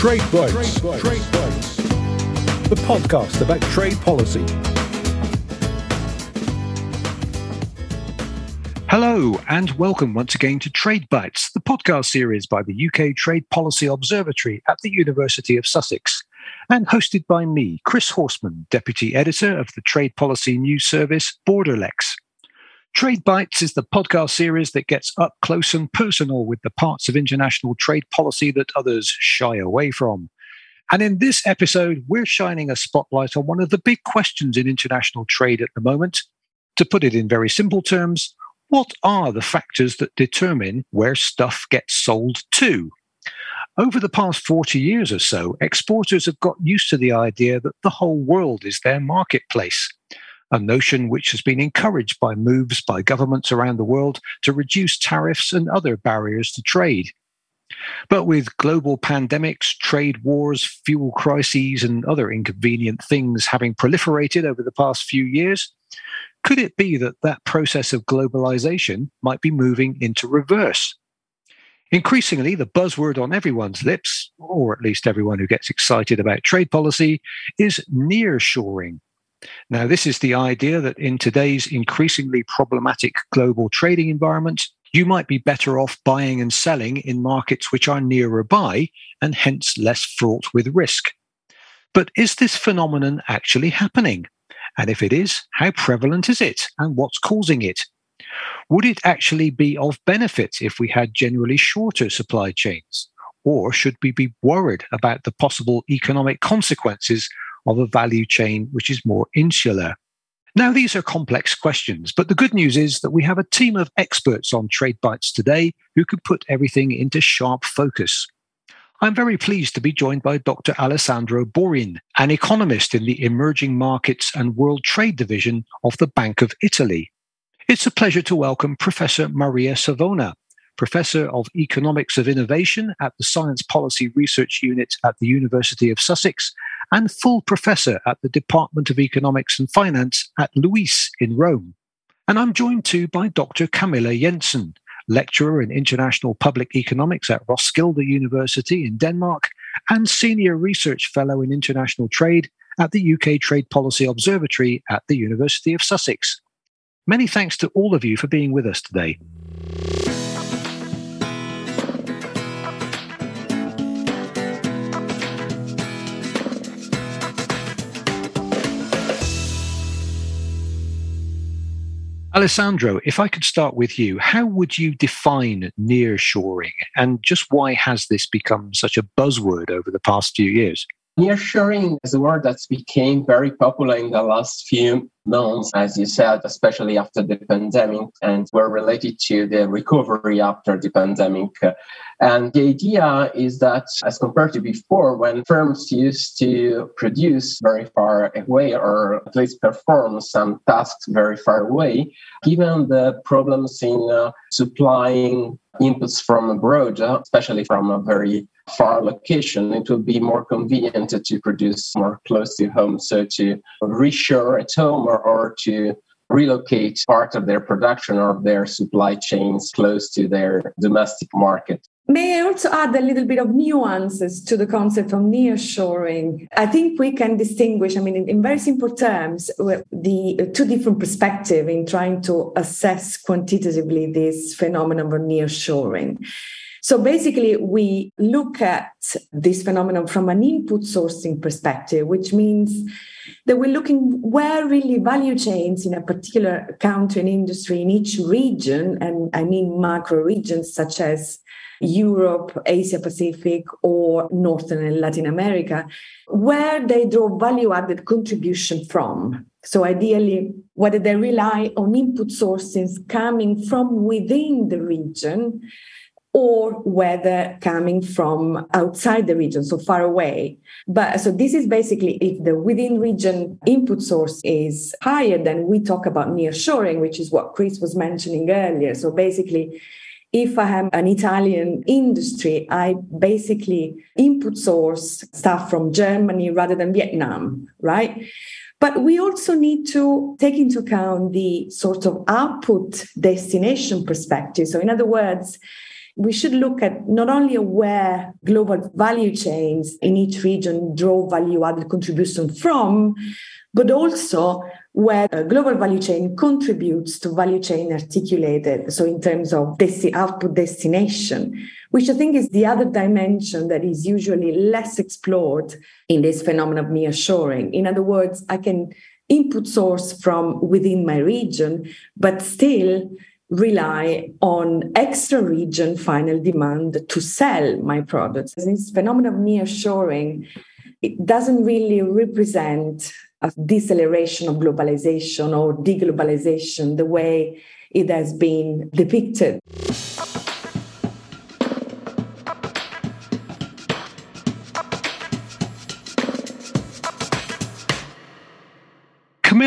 Trade Bites. Trade Bites. The podcast about trade policy. Hello, and welcome once again to Trade Bites, the podcast series by the UK Trade Policy Observatory at the University of Sussex, and hosted by me, Chris Horseman, Deputy Editor of the Trade Policy News Service Borderlex. Trade Bites is the podcast series that gets up close and personal with the parts of international trade policy that others shy away from. And in this episode, we're shining a spotlight on one of the big questions in international trade at the moment. To put it in very simple terms, what are the factors that determine where stuff gets sold to? Over the past 40 years or so, exporters have got used to the idea that the whole world is their marketplace a notion which has been encouraged by moves by governments around the world to reduce tariffs and other barriers to trade. But with global pandemics, trade wars, fuel crises, and other inconvenient things having proliferated over the past few years, could it be that that process of globalization might be moving into reverse? Increasingly, the buzzword on everyone's lips, or at least everyone who gets excited about trade policy, is nearshoring. Now, this is the idea that in today's increasingly problematic global trading environment, you might be better off buying and selling in markets which are nearer by and hence less fraught with risk. But is this phenomenon actually happening? And if it is, how prevalent is it and what's causing it? Would it actually be of benefit if we had generally shorter supply chains? Or should we be worried about the possible economic consequences of a value chain which is more insular. Now, these are complex questions, but the good news is that we have a team of experts on Trade Bites today who can put everything into sharp focus. I'm very pleased to be joined by Dr. Alessandro Borin, an economist in the Emerging Markets and World Trade Division of the Bank of Italy. It's a pleasure to welcome Professor Maria Savona, Professor of Economics of Innovation at the Science Policy Research Unit at the University of Sussex and full professor at the Department of Economics and Finance at LUISS in Rome. And I'm joined too by Dr. Camilla Jensen, lecturer in international public economics at Roskilde University in Denmark and senior research fellow in international trade at the UK Trade Policy Observatory at the University of Sussex. Many thanks to all of you for being with us today. Alessandro, if I could start with you, how would you define nearshoring and just why has this become such a buzzword over the past few years? Nearshoring is a word that's became very popular in the last few months, as you said, especially after the pandemic, and were related to the recovery after the pandemic. And the idea is that, as compared to before, when firms used to produce very far away or at least perform some tasks very far away, given the problems in uh, supplying inputs from abroad, uh, especially from a very far location, it will be more convenient to produce more close to home. So to reshore at home or, or to relocate part of their production or their supply chains close to their domestic market. May I also add a little bit of nuances to the concept of nearshoring? I think we can distinguish, I mean, in, in very simple terms, the uh, two different perspectives in trying to assess quantitatively this phenomenon of nearshoring. So basically, we look at this phenomenon from an input sourcing perspective, which means that we're looking where really value chains in a particular country and industry in each region, and I mean macro regions such as Europe, Asia Pacific, or Northern and Latin America, where they draw value added contribution from. So, ideally, whether they rely on input sources coming from within the region or whether coming from outside the region, so far away. But so this is basically if the within region input source is higher, then we talk about nearshoring, which is what Chris was mentioning earlier. So basically, if I have an Italian industry, I basically input source stuff from Germany rather than Vietnam, right? But we also need to take into account the sort of output destination perspective. So, in other words, we should look at not only where global value chains in each region draw value added contribution from, but also where a global value chain contributes to value chain articulated. So, in terms of desti- output destination, which I think is the other dimension that is usually less explored in this phenomenon of nearshoring. In other words, I can input source from within my region, but still rely on extra region final demand to sell my products. This phenomenon of nearshoring it doesn't really represent a deceleration of globalization or deglobalization the way it has been depicted.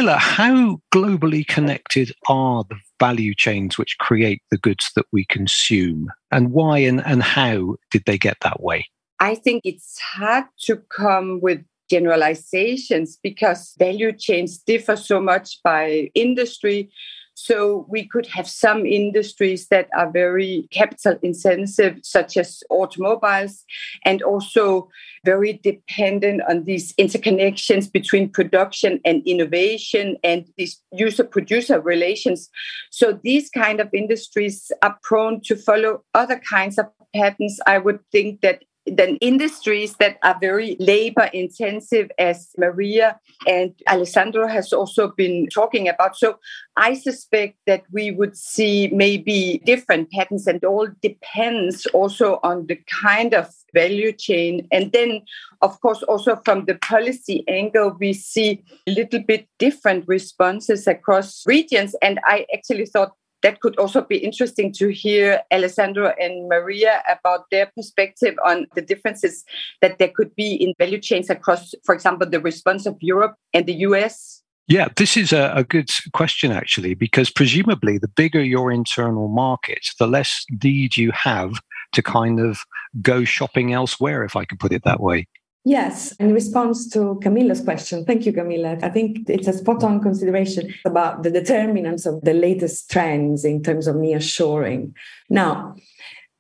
Camilla, how globally connected are the value chains which create the goods that we consume? And why and, and how did they get that way? I think it's hard to come with generalizations because value chains differ so much by industry. So we could have some industries that are very capital intensive, such as automobiles, and also very dependent on these interconnections between production and innovation and these user producer relations. So these kind of industries are prone to follow other kinds of patterns. I would think that then industries that are very labor intensive as maria and alessandro has also been talking about. So i suspect that we would see maybe different patterns and all depends also on the kind of value chain. And then of course also from the policy angle we see a little bit different responses across regions. And i actually thought that could also be interesting to hear Alessandro and Maria about their perspective on the differences that there could be in value chains across, for example, the response of Europe and the US. Yeah, this is a, a, good question, actually, because presumably the bigger your internal market, the less need you have to kind of go shopping elsewhere, if I can put it that way. Yes, in response to Camilla's question, thank you, Camilla. I think it's a spot on consideration about the determinants of the latest trends in terms of nearshoring. Now,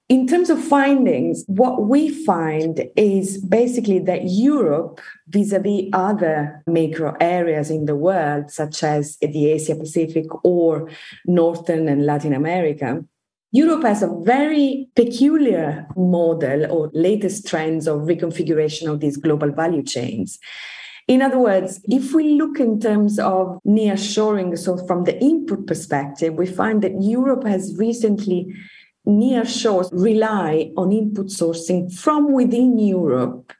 in terms of findings, what we find is basically that Europe, vis a vis other macro areas in the world, such as the Asia Pacific or Northern and Latin America, Europe has a very peculiar model or latest trends of reconfiguration of these global value chains. In other words, if we look in terms of nearshoring, so from the input perspective, we find that Europe has recently nearshore rely on input sourcing from within Europe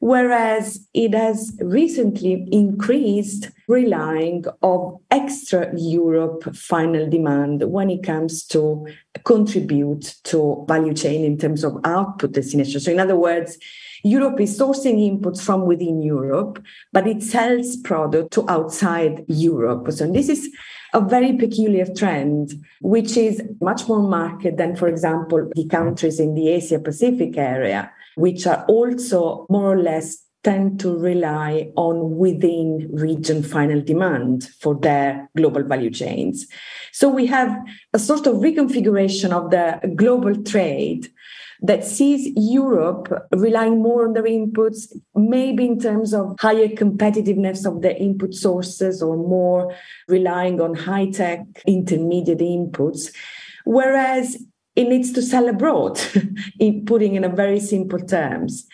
whereas it has recently increased relying of extra Europe final demand when it comes to contribute to value chain in terms of output destination. So in other words, Europe is sourcing inputs from within Europe, but it sells product to outside Europe. So this is a very peculiar trend, which is much more marked than, for example, the countries in the Asia Pacific area, which are also more or less tend to rely on within region final demand for their global value chains. So we have a sort of reconfiguration of the global trade that sees Europe relying more on their inputs, maybe in terms of higher competitiveness of the input sources or more relying on high tech intermediate inputs. Whereas it needs to sell abroad, in putting in a very simple terms.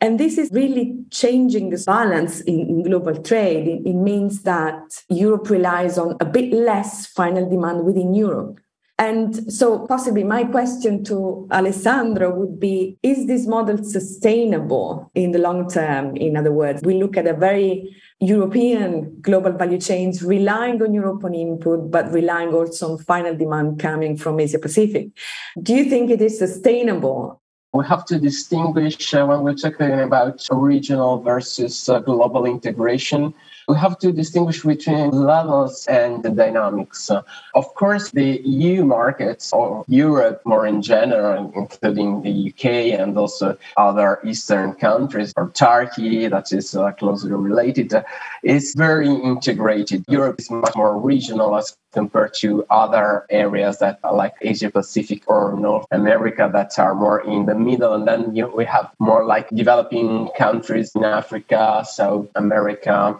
And this is really changing this balance in, in global trade. It, it, means that Europe relies on a bit less final demand within Europe. And so, possibly, my question to Alessandro would be Is this model sustainable in the long term? In other words, we look at a very European global value chains relying on European input, but relying also on final demand coming from Asia Pacific. Do you think it is sustainable? We have to distinguish uh, when we're talking about regional versus uh, global integration. We have to distinguish between levels and the dynamics. Of course, the EU markets or Europe more in general, including the UK and also other Eastern countries or Turkey, that is uh, closely related, is very integrated. Europe is much more regional as compared to other areas that are like Asia Pacific or North America that are more in the middle. And then you, we have more like developing countries in Africa, South America,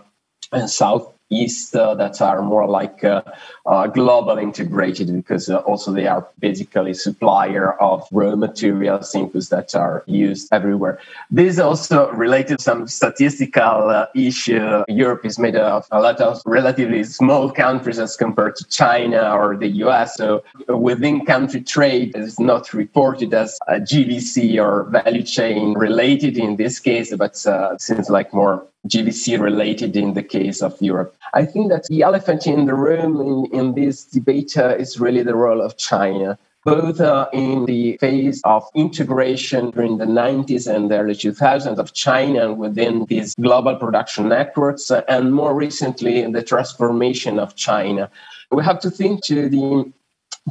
and Southeast uh, that are more like uh, uh, global integrated because also they are basically supplier of raw materials inputs that are used everywhere. This is also related to some statistical issue. Europe is made of a lot of relatively small countries as compared to china or the us so within country trade is not reported as a gvc or value chain related in this case but uh, seems like more GVC related in the case of Europe. I think that the elephant in the room in, in this debate uh, is really the role of China. Both uh, in the phase of integration during the 90s and the early 2000s of China within these global production networks, uh, and more recently in the transformation of China. We have to think to the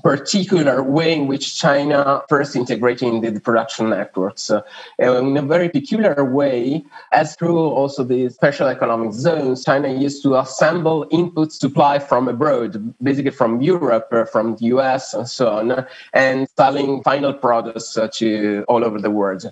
particular way in which China first integrated into the production networks uh, in a very peculiar way, as through also the special economic zones, China used to assemble input supply from abroad, basically from Europe, uh, from the US, and so on, and selling final products uh, to all over the world.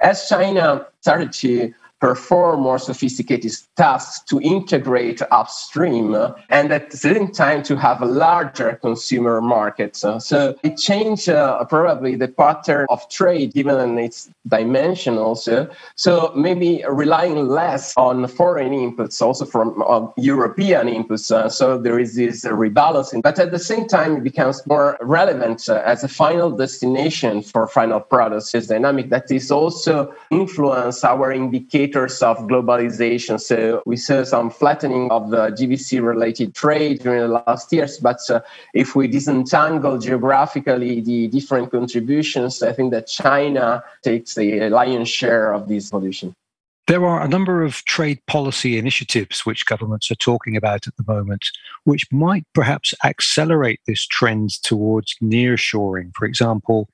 As China started to perform more sophisticated tasks to integrate upstream and at the same time to have a larger consumer market. So it changed uh, probably the pattern of trade given its dimension also. So maybe relying less on foreign inputs, also from uh, European inputs. Uh, so there is this rebalancing, but at the same time it becomes more relevant uh, as a final destination for final products. This dynamic that is also influence our indicator indicators of globalization. So we saw some flattening of the GVC related trade during the last years. But uh, if we disentangle geographically the different contributions, I think that China takes the lion's share of this evolution. There are a number of trade policy initiatives which governments are talking about at the moment, which might perhaps accelerate this trend towards nearshoring. For example,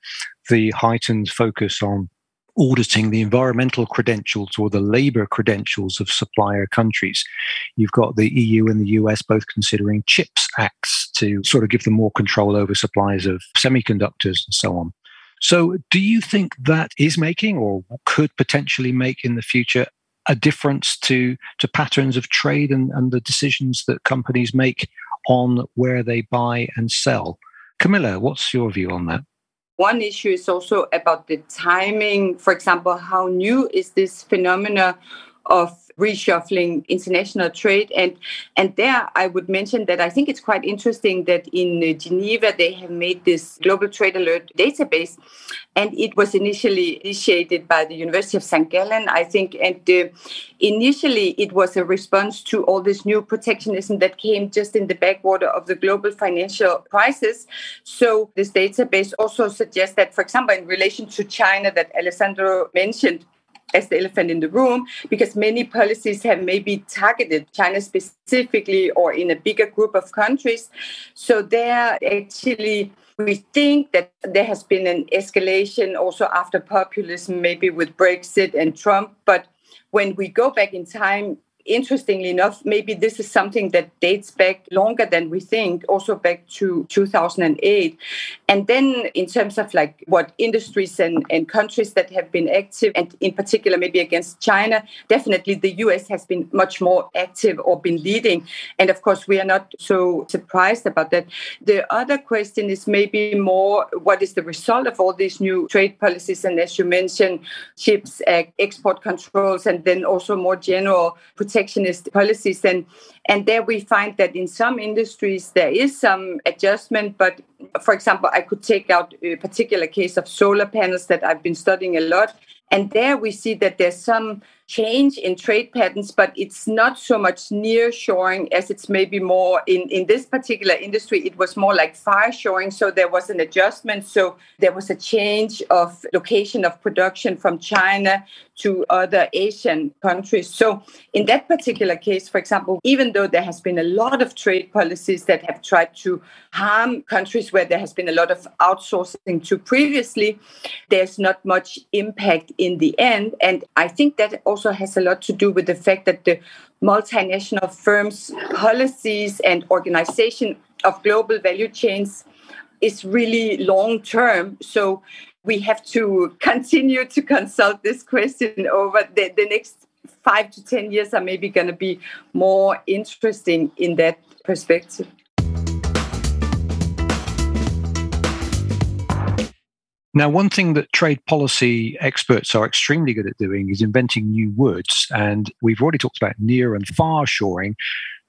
the heightened focus on auditing the environmental credentials or the labor credentials of supplier countries. You've got the EU and the US both considering CHIPS acts to sort of give them more control over supplies of semiconductors and so on. So, do you think that is making or could potentially make in the future a difference to, to patterns of trade and, and the decisions that companies make on where they buy and sell? Camilla, what's your view on that? One issue is also about the timing. For example, how new is this phenomena of reshuffling international trade. And and there I would mention that I think it's quite interesting that in uh, Geneva they have made this global trade alert database, and it was initially initiated by the University of St. Gallen, I think. And uh, initially it was a response to all this new protectionism that came just in the backwater of the global financial crisis. So this database also suggests that, for example, in relation to China that Alessandro mentioned as the elephant in the room because many policies have maybe targeted China specifically or in a bigger group of countries. So there actually we think that there has been an escalation also after populism, maybe with Brexit and Trump. But when we go back in time, interestingly enough, maybe this is something that dates back longer than we think, also back to 2008. And then, in terms of like what industries and, and countries that have been active, and in particular, maybe against China, definitely the US has been much more active or been leading. And of course, we are not so surprised about that. The other question is maybe more what is the result of all these new trade policies? And as you mentioned, CHIPS export controls, and then also more general protection protectionist policies and and there we find that in some industries there is some adjustment but for example i could take out a particular case of solar panels that i've been studying a lot and there we see that there's some change in trade patterns, but it's not so much near shoring as it's maybe more in, in this particular industry, it was more like far shoring. So there was an adjustment. So there was a change of location of production from China to other Asian countries. So, in that particular case, for example, even though there has been a lot of trade policies that have tried to harm countries where there has been a lot of outsourcing to previously, there's not much impact in the end. And I think that also has a lot to do with the fact that the multinational firms' policies and organization of global value chains is really long term. So we have to continue to consult this question over the, the next five to 10 years are maybe going to be more interesting in that perspective. Now, one thing that trade policy experts are extremely good at doing is inventing new words. And we've already talked about near and far shoring.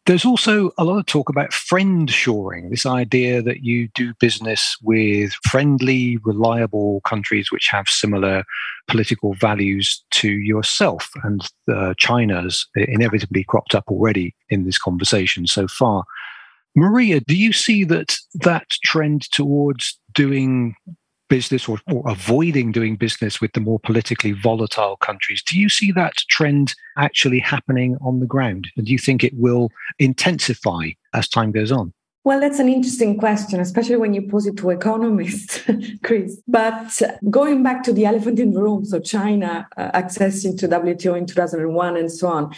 There's also a lot of talk about friend shoring, this idea that you do business with friendly, reliable countries which have similar political values to yourself. And uh, China's inevitably cropped up already in this conversation so far. Maria, do you see that that trend towards doing business or, or, avoiding doing business with the more politically volatile countries. Do you see that trend actually happening on the ground? And do you think it will intensify as time goes on? Well, that's an interesting question, especially when you pose it to economists, Chris. But going back to the elephant in the room, so China uh, accessing to WTO in 2001 and so on,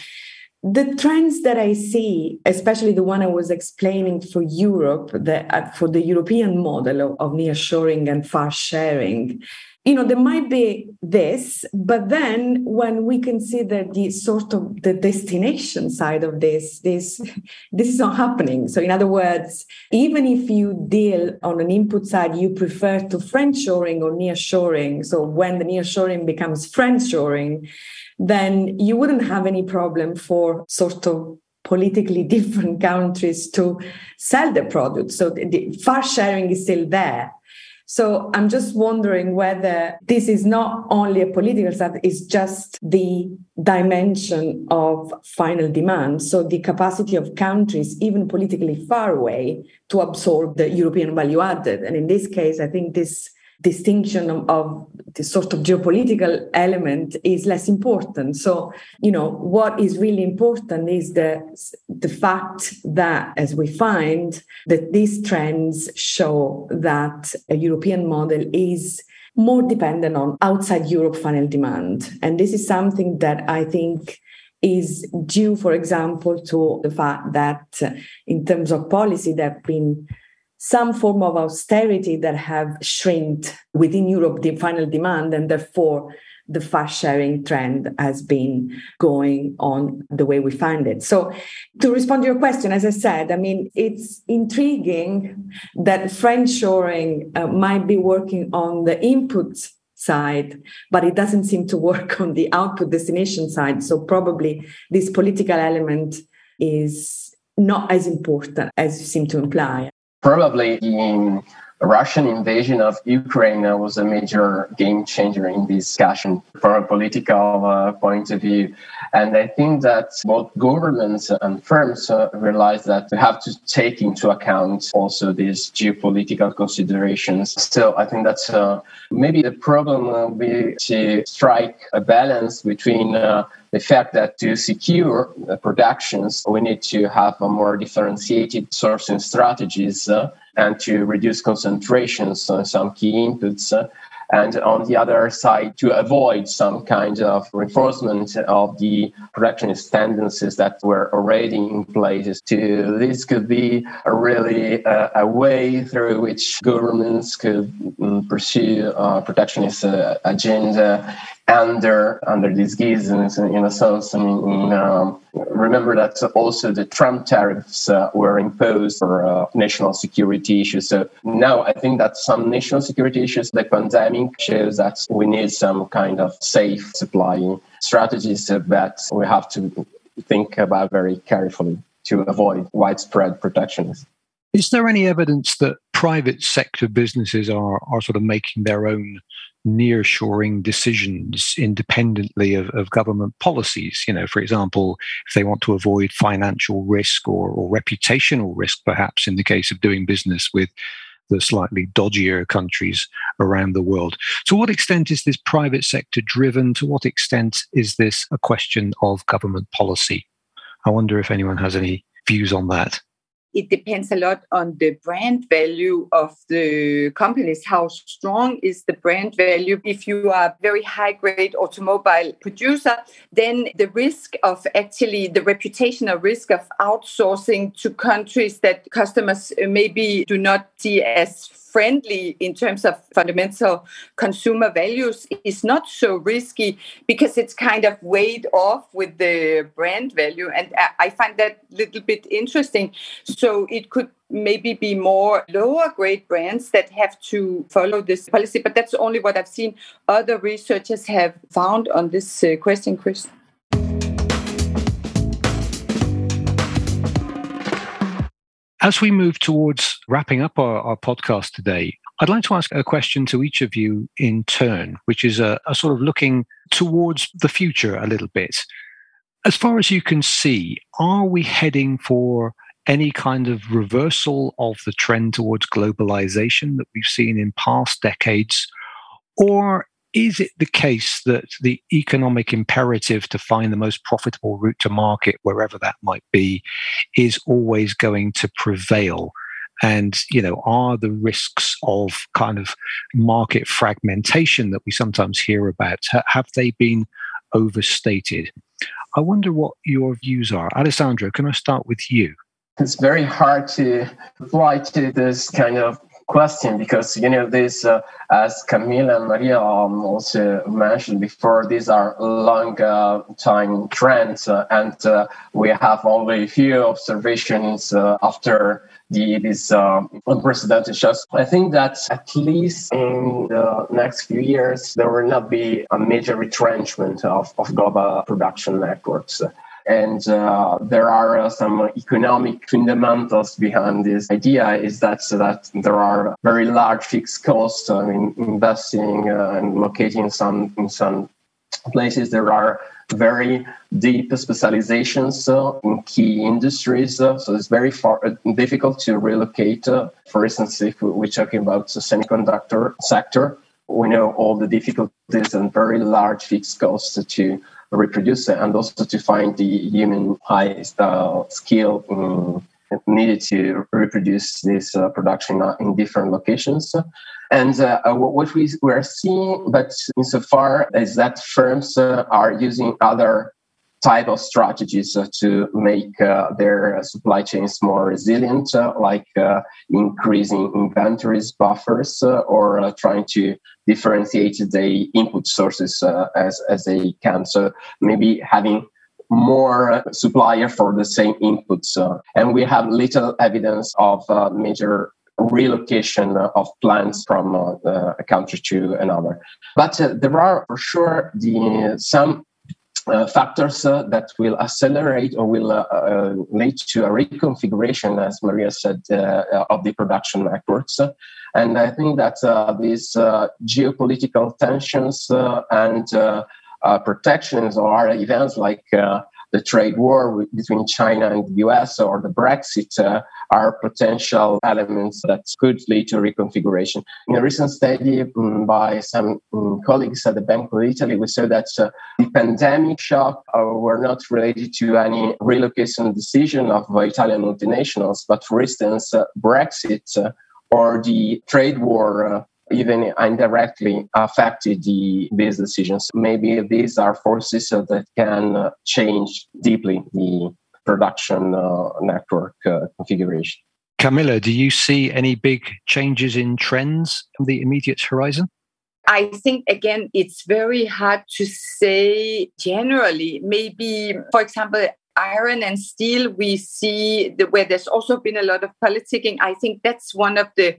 the trends that I see, especially the one I was explaining for Europe, the, uh, for the European model of, of nearshoring and far shoring, you know, there might be this, but then when we consider the sort of the destination side of this, this this is not happening. So, in other words, even if you deal on an input side, you prefer to friendshoring or nearshoring. So, when the nearshoring becomes friendshoring, then you wouldn't have any problem for sort of politically different countries to sell the product. So the, the far shoring is still there. So I'm just wondering whether this is not only a political side, it's just the dimension of final demand. So the capacity of countries, even politically far away, to absorb the European value added. And in this case, I think this distinction of, of the sort of geopolitical element is less important. So, you know, what is really important is the, the fact that, as we find, that these trends show that a European model is more dependent on outside Europe final demand. And this is something that I think is due, for example, to the fact that in terms of policy, there have been some form of austerity that have shrinked within Europe the final demand, and therefore the far shoring trend has been going on the way we find it. So, to respond to your question, as I said, I mean, it's intriguing that friendshoring uh, might be working on the input side, but it doesn't seem to work on the output destination side. So, probably this political element is not as important as you seem to imply probably the Russian invasion of Ukraine was a major game changer in this discussion from a political uh, point of view. And I think that both governments and firms uh, realize that we have to take into account also these geopolitical considerations. Still, I think that's uh, maybe the problem will be to strike a balance between uh, the fact that to secure productions, we need to have a more differentiated sourcing strategies uh, and to reduce concentrations on some key inputs. And on the other side, to avoid some kind of reinforcement of the protectionist tendencies that were already in place. To this could be a really a way through which governments could um, pursue a protectionist uh, agenda under under these guise in, in a sense. I mean, um, remember that also the Trump tariffs uh, were imposed for uh, national security issues. So now I think that some national security issues, the pandemic shows that we need some kind of safe supply strategies that we have to think about very carefully to avoid widespread protectionism. Is there any evidence that private sector businesses are, are sort of making their own nearshoring decisions independently of, of government policies. You know, for example, if they want to avoid financial risk or, or reputational risk, perhaps in the case of doing business with the slightly dodgier countries around the world. To what extent is this private sector driven? To what extent is this a question of government policy? I wonder if anyone has any views on that it depends a lot on the brand value of the companies. How strong is the brand value? If you are a very high grade automobile producer, then the risk of actually the reputational risk of outsourcing to countries that customers maybe do not see as friendly in terms of fundamental consumer values is not so risky because it's kind of weighed off with the brand value. And I find that a little bit interesting. So it could maybe be more lower grade brands that have to follow this policy. But that's only what I've seen other researchers have found on this uh, question, Chris. As we move towards wrapping up our, our, podcast today, I'd like to ask a question to each of you in turn, which is a, a sort of looking towards the future a little bit. As far as you can see, are we heading for any kind of reversal of the trend towards globalization that we've seen in past decades? Or is it the case that the economic imperative to find the most profitable route to market, wherever that might be, is always going to prevail? And, you know, are the risks of kind of market fragmentation that we sometimes hear about, have they been overstated? I wonder what your views are. Alessandro, can I start with you? It's very hard to reply to this kind of question because you know this uh, as camilla and maria um, also mentioned before these are long uh, time trends uh, and uh, we have only a few observations uh, after the, these um, unprecedented shocks. I think that at least in the next few years, there will not be a major retrenchment of, of global production networks. And uh, there are uh, some economic fundamentals behind this idea is that, so that there are very large fixed costs I investing uh, and locating some, in some places. There are very deep specializations uh, in key industries. Uh, so it's very far, uh, difficult to relocate. Uh, for instance, if we're talking about the semiconductor sector, we know all the difficulties and very large fixed costs to reproduce it and also to find the human high uh, skill um, needed to reproduce this uh, production in different locations. And uh, uh what we are seeing, but insofar as that firms uh, are using other type of strategies uh, to make uh, their supply chains more resilient, uh, like increasing inventories buffers or trying to differentiate the input sources as, as they can. So maybe having more supplier for the same inputs. and we have little evidence of major relocation of plants from uh, a country to another. But uh, there are for sure the some uh, factors uh, that will accelerate or will uh, uh lead to a reconfiguration, as Maria said, uh, of the production networks. And I think that uh, these geopolitical tensions and protections or events like the trade war between China and the US or the Brexit uh, are potential elements that could lead to reconfiguration. In a recent study um, by some um, colleagues at the Bank of Italy, we saw that uh, the pandemic shock uh, were not related to any relocation decision of Italian multinationals, but for instance, uh, Brexit uh, or the trade war uh, even indirectly affected the, these decisions. Maybe these are forces that can uh, change deeply the production uh, network uh, configuration. Camilla, do you see any big changes in trends on the immediate horizon? I think, again, it's very hard to say generally. Maybe, for example, iron and steel, we see the, where there's also been a lot of politicking. I think that's one of the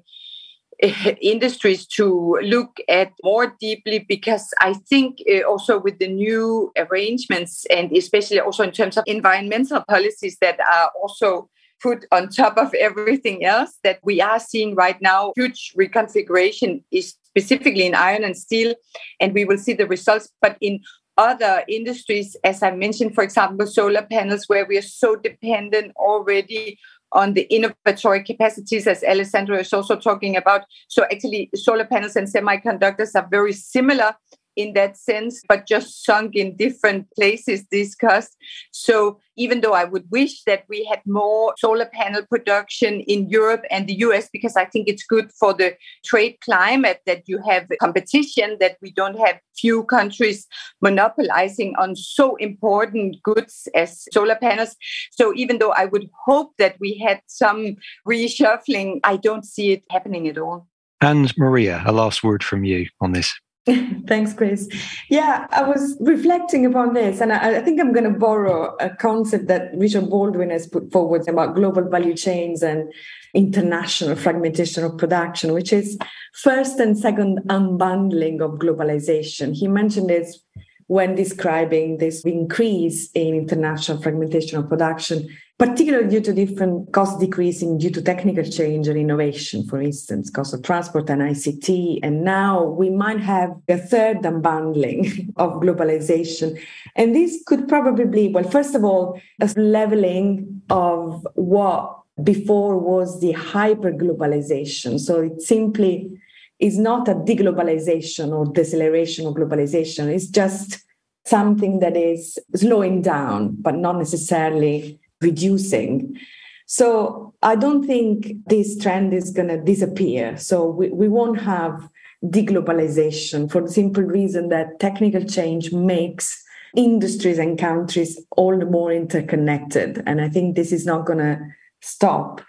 industries to look at more deeply because I think uh, also with the new arrangements and especially also in terms of environmental policies that are also put on top of everything else that we are seeing right now huge reconfiguration is specifically in iron and steel and we will see the results. But in other industries as i mentioned for example solar panels where we are so dependent already on the innovatory capacities, as Alessandro is also talking about. So actually, solar panels and semiconductors are very similar in that sense, but just sunk in different places discussed. So even though I would wish that we had more solar panel production in Europe and the US, because I think it's good for the trade climate that you have competition, that we don't have few countries monopolizing on so important goods as solar panels. So even though I would hope that we had some reshuffling, I don't see it happening at all. And Maria, a last word from you on this. Thanks, Chris. Yeah, I was reflecting upon this, and I, I think I'm going to borrow a concept that Richard Baldwin has put forward about global value chains and international fragmentation of production, which is first and second unbundling of globalization. He mentioned this when describing this increase in international fragmentation of production particularly due to different cost decreasing due to technical change and innovation, for instance, cost of transport and ICT. And now we might have a third unbundling of globalization. And this could probably be, well, first of all, a leveling of what before was the hyper globalization. So it simply is not a deglobalization or deceleration of globalization. It's just something that is slowing down, but not necessarily reducing. So I don't think this trend is going to disappear. So we, we won't have deglobalization for the simple reason that technical change makes industries and countries all the more interconnected. And I think this is not going to stop.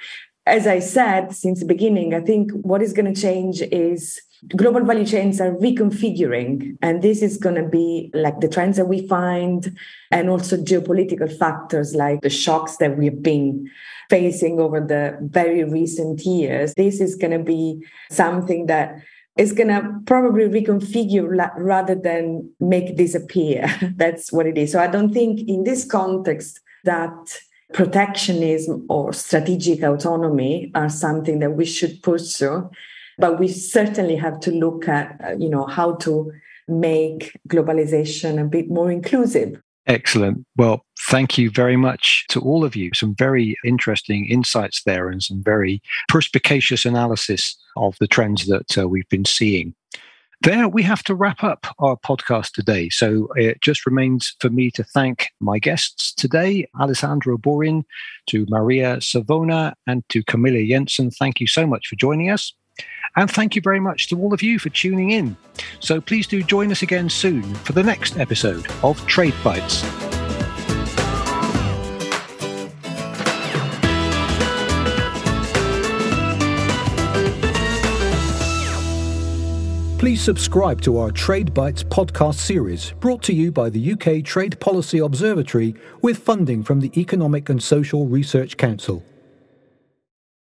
As I said since the beginning, I think what is going to change is global value chains are reconfiguring and this is going to be like the trends that we find and also geopolitical factors like the shocks that we've been facing over the very recent years. This is going to be something that is going to probably reconfigure rather than make disappear. That's what it is. So i don't think in this context that protectionism or strategic autonomy are something that we should pursue but we certainly have to look at, uh, you know, how to make globalization a bit more inclusive. Excellent. Well, thank you very much to all of you. Some very interesting insights there and some very perspicacious analysis of the trends that uh, we've been seeing. There, we have to wrap up our podcast today. So it just remains for me to thank my guests today, Alessandro Borin, to Maria Savona, and to Camilla Jensen. Thank you so much for joining us. And thank you very much to all of you for tuning in. So please do join us again soon for the next episode of Trade Bites. Please subscribe to our Trade Bites podcast series, brought to you by the UK Trade Policy Observatory with funding from the Economic and Social Research Council.